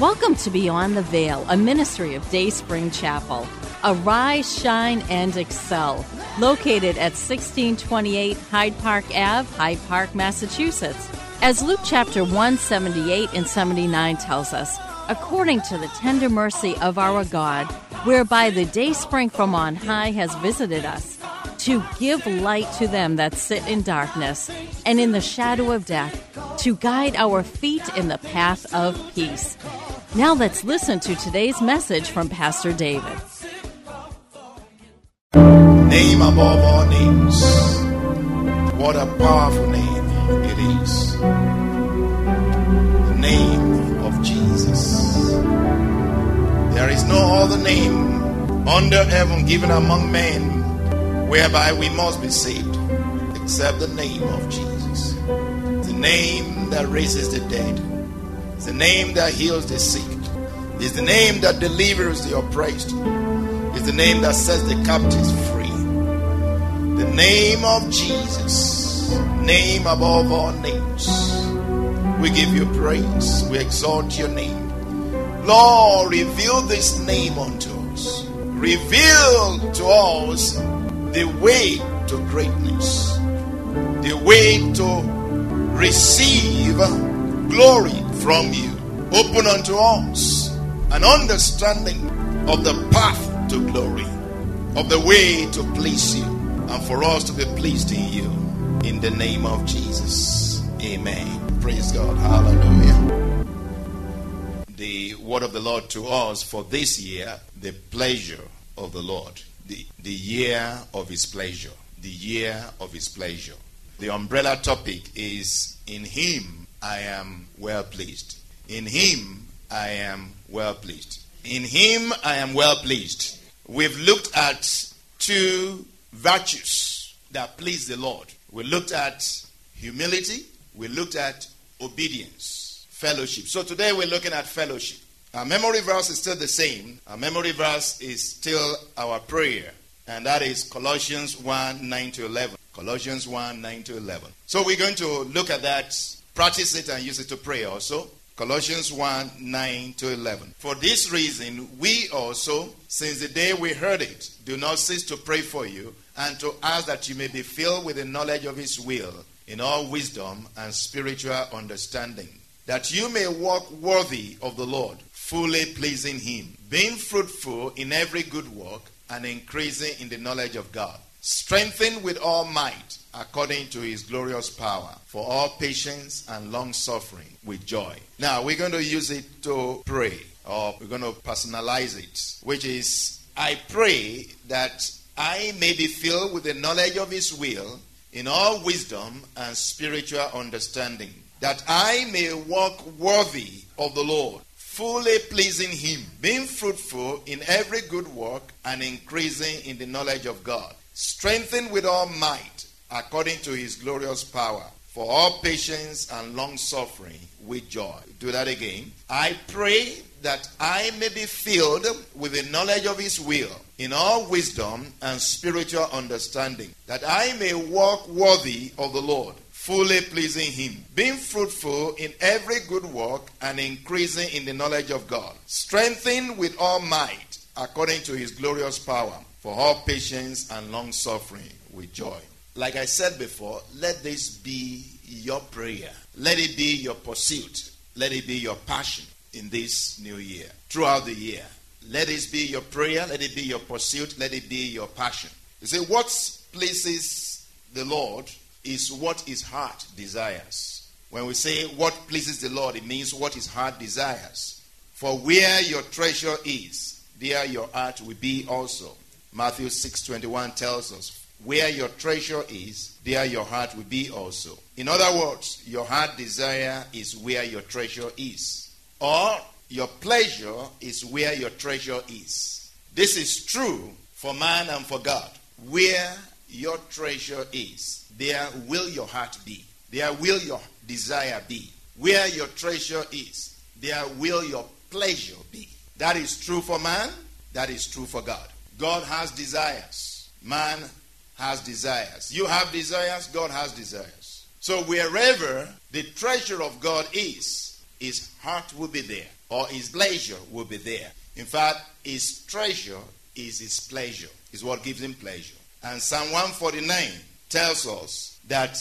Welcome to Beyond the Veil, a ministry of Dayspring Chapel. Arise, shine, and excel. Located at 1628 Hyde Park Ave, Hyde Park, Massachusetts. As Luke chapter 178 and 79 tells us, according to the tender mercy of our God, whereby the day spring from on high has visited us, to give light to them that sit in darkness and in the shadow of death, to guide our feet in the path of peace. Now let's listen to today's message from Pastor David. Name above all names. What a powerful name it is. The name of Jesus. There is no other name under heaven given among men whereby we must be saved except the name of Jesus. The name that raises the dead. It's the name that heals the sick. It's the name that delivers the oppressed. It's the name that sets the captives free. The name of Jesus, name above all names. We give you praise. We exalt your name. Lord, reveal this name unto us. Reveal to us the way to greatness, the way to receive glory from you. Open unto us an understanding of the path to glory, of the way to please you, and for us to be pleased in you. In the name of Jesus. Amen. Praise God. Hallelujah. The word of the Lord to us for this year, the pleasure of the Lord. The, the year of his pleasure. The year of his pleasure. The umbrella topic is In him I am well pleased. In him I am well pleased. In him I am well pleased. We've looked at two virtues that please the Lord. We looked at humility, we looked at obedience, fellowship. So today we're looking at fellowship. Our memory verse is still the same. Our memory verse is still our prayer, and that is Colossians 1 9 to 11. Colossians 1 9 to 11. So we're going to look at that, practice it, and use it to pray also. Colossians 1 9 to 11. For this reason, we also, since the day we heard it, do not cease to pray for you and to ask that you may be filled with the knowledge of His will in all wisdom and spiritual understanding, that you may walk worthy of the Lord, fully pleasing Him, being fruitful in every good work and increasing in the knowledge of God, strengthened with all might according to his glorious power, for all patience and long suffering with joy. Now, we're going to use it to pray, or we're going to personalize it, which is I pray that I may be filled with the knowledge of his will in all wisdom and spiritual understanding, that I may walk worthy of the Lord, fully pleasing him, being fruitful in every good work and increasing in the knowledge of God, strengthened with all might according to his glorious power, for all patience and long suffering with joy. Do that again. I pray that I may be filled with the knowledge of his will in all wisdom and spiritual understanding, that I may walk worthy of the Lord, fully pleasing him, being fruitful in every good work and increasing in the knowledge of God, strengthened with all might according to his glorious power, for all patience and long suffering with joy. Like I said before, let this be your prayer. Let it be your pursuit. Let it be your passion in this new year, throughout the year. Let this be your prayer. Let it be your pursuit. Let it be your passion. You see, what pleases the Lord is what his heart desires. When we say what pleases the Lord, it means what his heart desires. For where your treasure is, there your heart will be also. Matthew 6:21 tells us, where your treasure is, there your heart will be also. In other words, your heart desire is where your treasure is. Or your pleasure is where your treasure is. This is true for man and for God. Where your treasure is, there will your heart be. There will your desire be. Where your treasure is, there will your pleasure be. That is true for man. That is true for God. God has desires. Man has desires. You have desires. God has desires. So wherever the treasure of God is, his heart will be there, or his pleasure will be there. In fact, his treasure is his pleasure, is what gives him pleasure. And Psalm 149 tells us that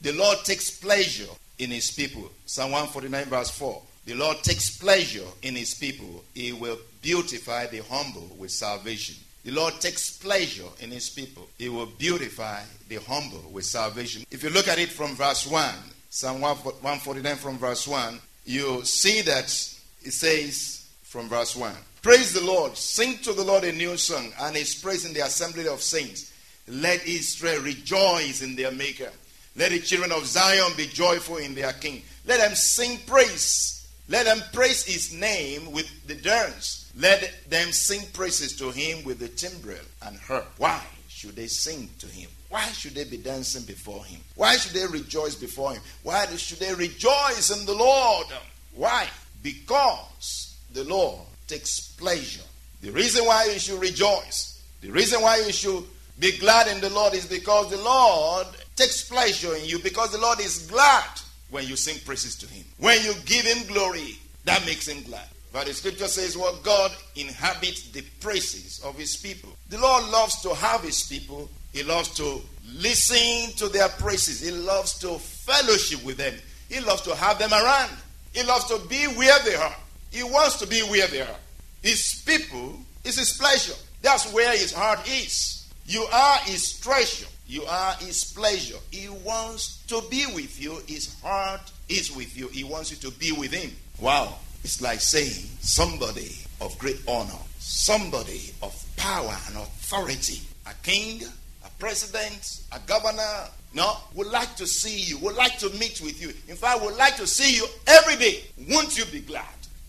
the Lord takes pleasure in his people. Psalm 149, verse 4. The Lord takes pleasure in his people. He will beautify the humble with salvation. The Lord takes pleasure in his people. He will beautify the humble with salvation. If you look at it from verse 1, Psalm 149 from verse 1, you see that it says from verse 1 Praise the Lord, sing to the Lord a new song, and his praise in the assembly of saints. Let Israel rejoice in their Maker. Let the children of Zion be joyful in their King. Let them sing praise. Let them praise his name with the dance. Let them sing praises to him with the timbrel and harp. Why should they sing to him? Why should they be dancing before him? Why should they rejoice before him? Why should they rejoice in the Lord? Why? Because the Lord takes pleasure. The reason why you should rejoice, the reason why you should be glad in the Lord is because the Lord takes pleasure in you, because the Lord is glad when you sing praises to Him. When you give Him glory, that makes Him glad. But the scripture says, Well, God inhabits the praises of His people. The Lord loves to have His people, He loves to listen to their praises, He loves to fellowship with them, He loves to have them around, He loves to be where they are. He wants to be where they are. His people is His pleasure. That's where His heart is. You are his treasure. You are his pleasure. He wants to be with you. His heart is with you. He wants you to be with him. Wow. It's like saying somebody of great honor, somebody of power and authority, a king, a president, a governor, no, would like to see you, would like to meet with you. In fact, would like to see you every day. Won't you be glad?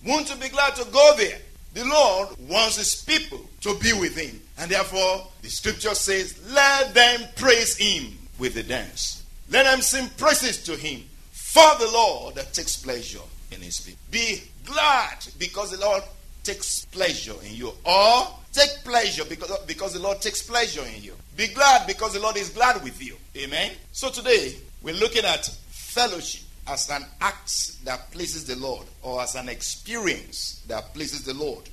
Won't you be glad to go there? The Lord wants his people to be with him. And therefore, the scripture says, let them praise him with the dance. Let them sing praises to him. For the Lord that takes pleasure in his people. Be glad because the Lord takes pleasure in you. Or take pleasure because, because the Lord takes pleasure in you. Be glad because the Lord is glad with you. Amen. So today, we're looking at fellowship as an act that pleases the Lord or as an experience that pleases the Lord.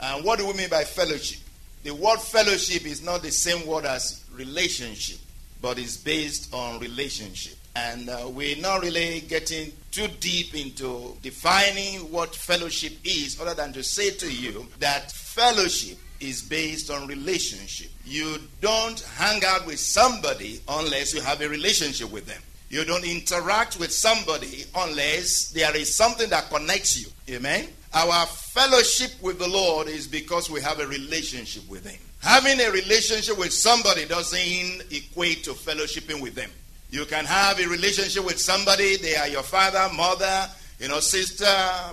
And what do we mean by fellowship? The word fellowship is not the same word as relationship, but is based on relationship. And uh, we're not really getting too deep into defining what fellowship is, other than to say to you that fellowship is based on relationship. You don't hang out with somebody unless you have a relationship with them. You don't interact with somebody unless there is something that connects you. Amen. Our fellowship with the Lord is because we have a relationship with Him. Having a relationship with somebody doesn't equate to fellowshipping with them. You can have a relationship with somebody, they are your father, mother, you know, sister,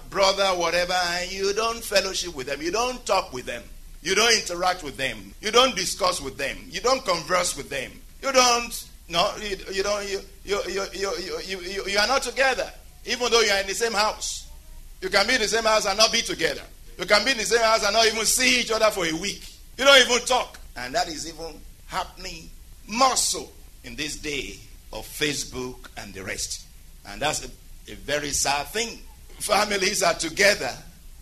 brother, whatever, and you don't fellowship with them. You don't talk with them. You don't interact with them. You don't discuss with them. You don't converse with them. You don't, no, you, you don't, you, you, you, you, you, you, you are not together, even though you are in the same house. You can be in the same house and not be together. You can be in the same house and not even see each other for a week. You don't even talk. And that is even happening more so in this day of Facebook and the rest. And that's a, a very sad thing. Families are together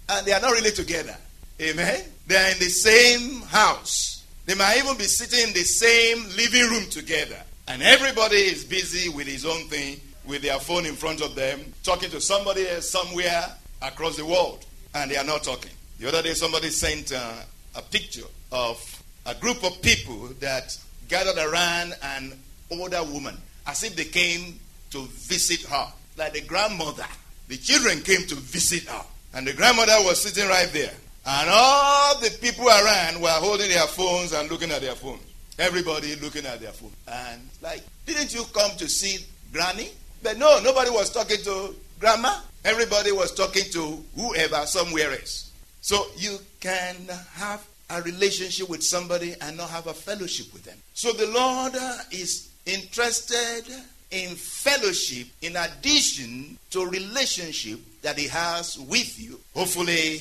and they are not really together. Amen. They are in the same house. They might even be sitting in the same living room together. And everybody is busy with his own thing, with their phone in front of them, talking to somebody else somewhere across the world. And they are not talking. The other day, somebody sent uh, a picture of a group of people that gathered around an older woman, as if they came to visit her, like the grandmother. The children came to visit her, and the grandmother was sitting right there. And all the people around were holding their phones and looking at their phones. Everybody looking at their phone. And like, didn't you come to see Granny? But no, nobody was talking to Grandma. Everybody was talking to whoever somewhere else. So you can have a relationship with somebody and not have a fellowship with them. So the Lord is interested in fellowship in addition to relationship that he has with you. Hopefully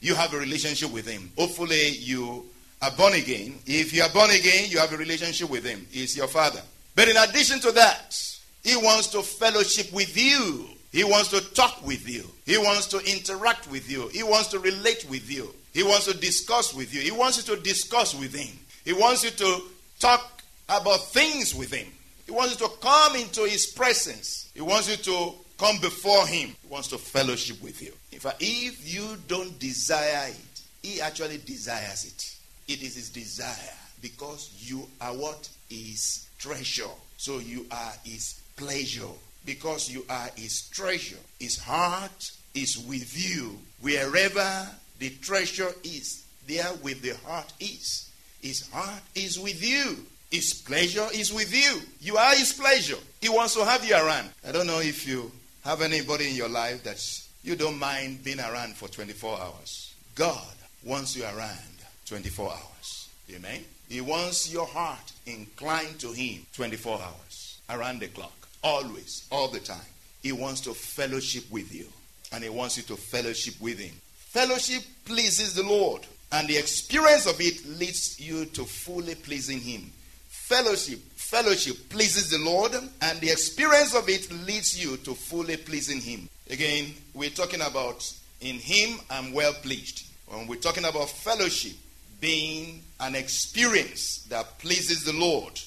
you have a relationship with him. Hopefully you are born again. If you are born again, you have a relationship with him. He's your father. But in addition to that, he wants to fellowship with you. He wants to talk with you. He wants to interact with you. He wants to relate with you. He wants to discuss with you. He wants you to discuss with him. He wants you to talk about things with him. He wants you to come into his presence. He wants you to come before him. He wants to fellowship with you. In fact, if you don't desire it, he actually desires it. It is his desire because you are what is treasure. So you are his pleasure because you are his treasure. His heart is with you. Wherever the treasure is, there with the heart is. His heart is with you. His pleasure is with you. You are his pleasure. He wants to have you around. I don't know if you have anybody in your life that you don't mind being around for 24 hours. God wants you around 24 hours. Amen. He wants your heart inclined to him 24 hours around the clock. Always, all the time. He wants to fellowship with you. And he wants you to fellowship with him. Fellowship pleases the Lord. And the experience of it leads you to fully pleasing him. Fellowship, fellowship pleases the Lord, and the experience of it leads you to fully pleasing him. Again, we're talking about in him I'm well pleased. When we're talking about fellowship being an experience that pleases the Lord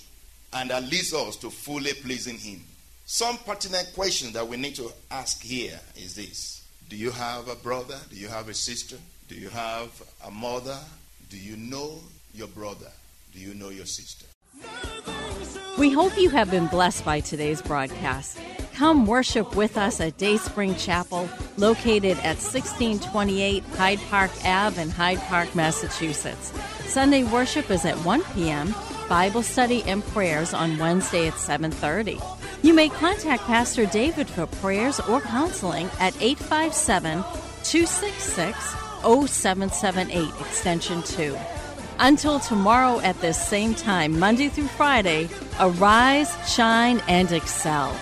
and that leads us to fully pleasing him. Some pertinent question that we need to ask here is this Do you have a brother? Do you have a sister? Do you have a mother? Do you know your brother? Do you know your sister? We hope you have been blessed by today's broadcast. Come worship with us at Dayspring Chapel, located at 1628 Hyde Park Ave in Hyde Park, Massachusetts. Sunday worship is at 1 p.m. Bible study and prayers on Wednesday at 7:30. You may contact Pastor David for prayers or counseling at 857 266 0778, extension 2. Until tomorrow at this same time, Monday through Friday, arise, shine, and excel.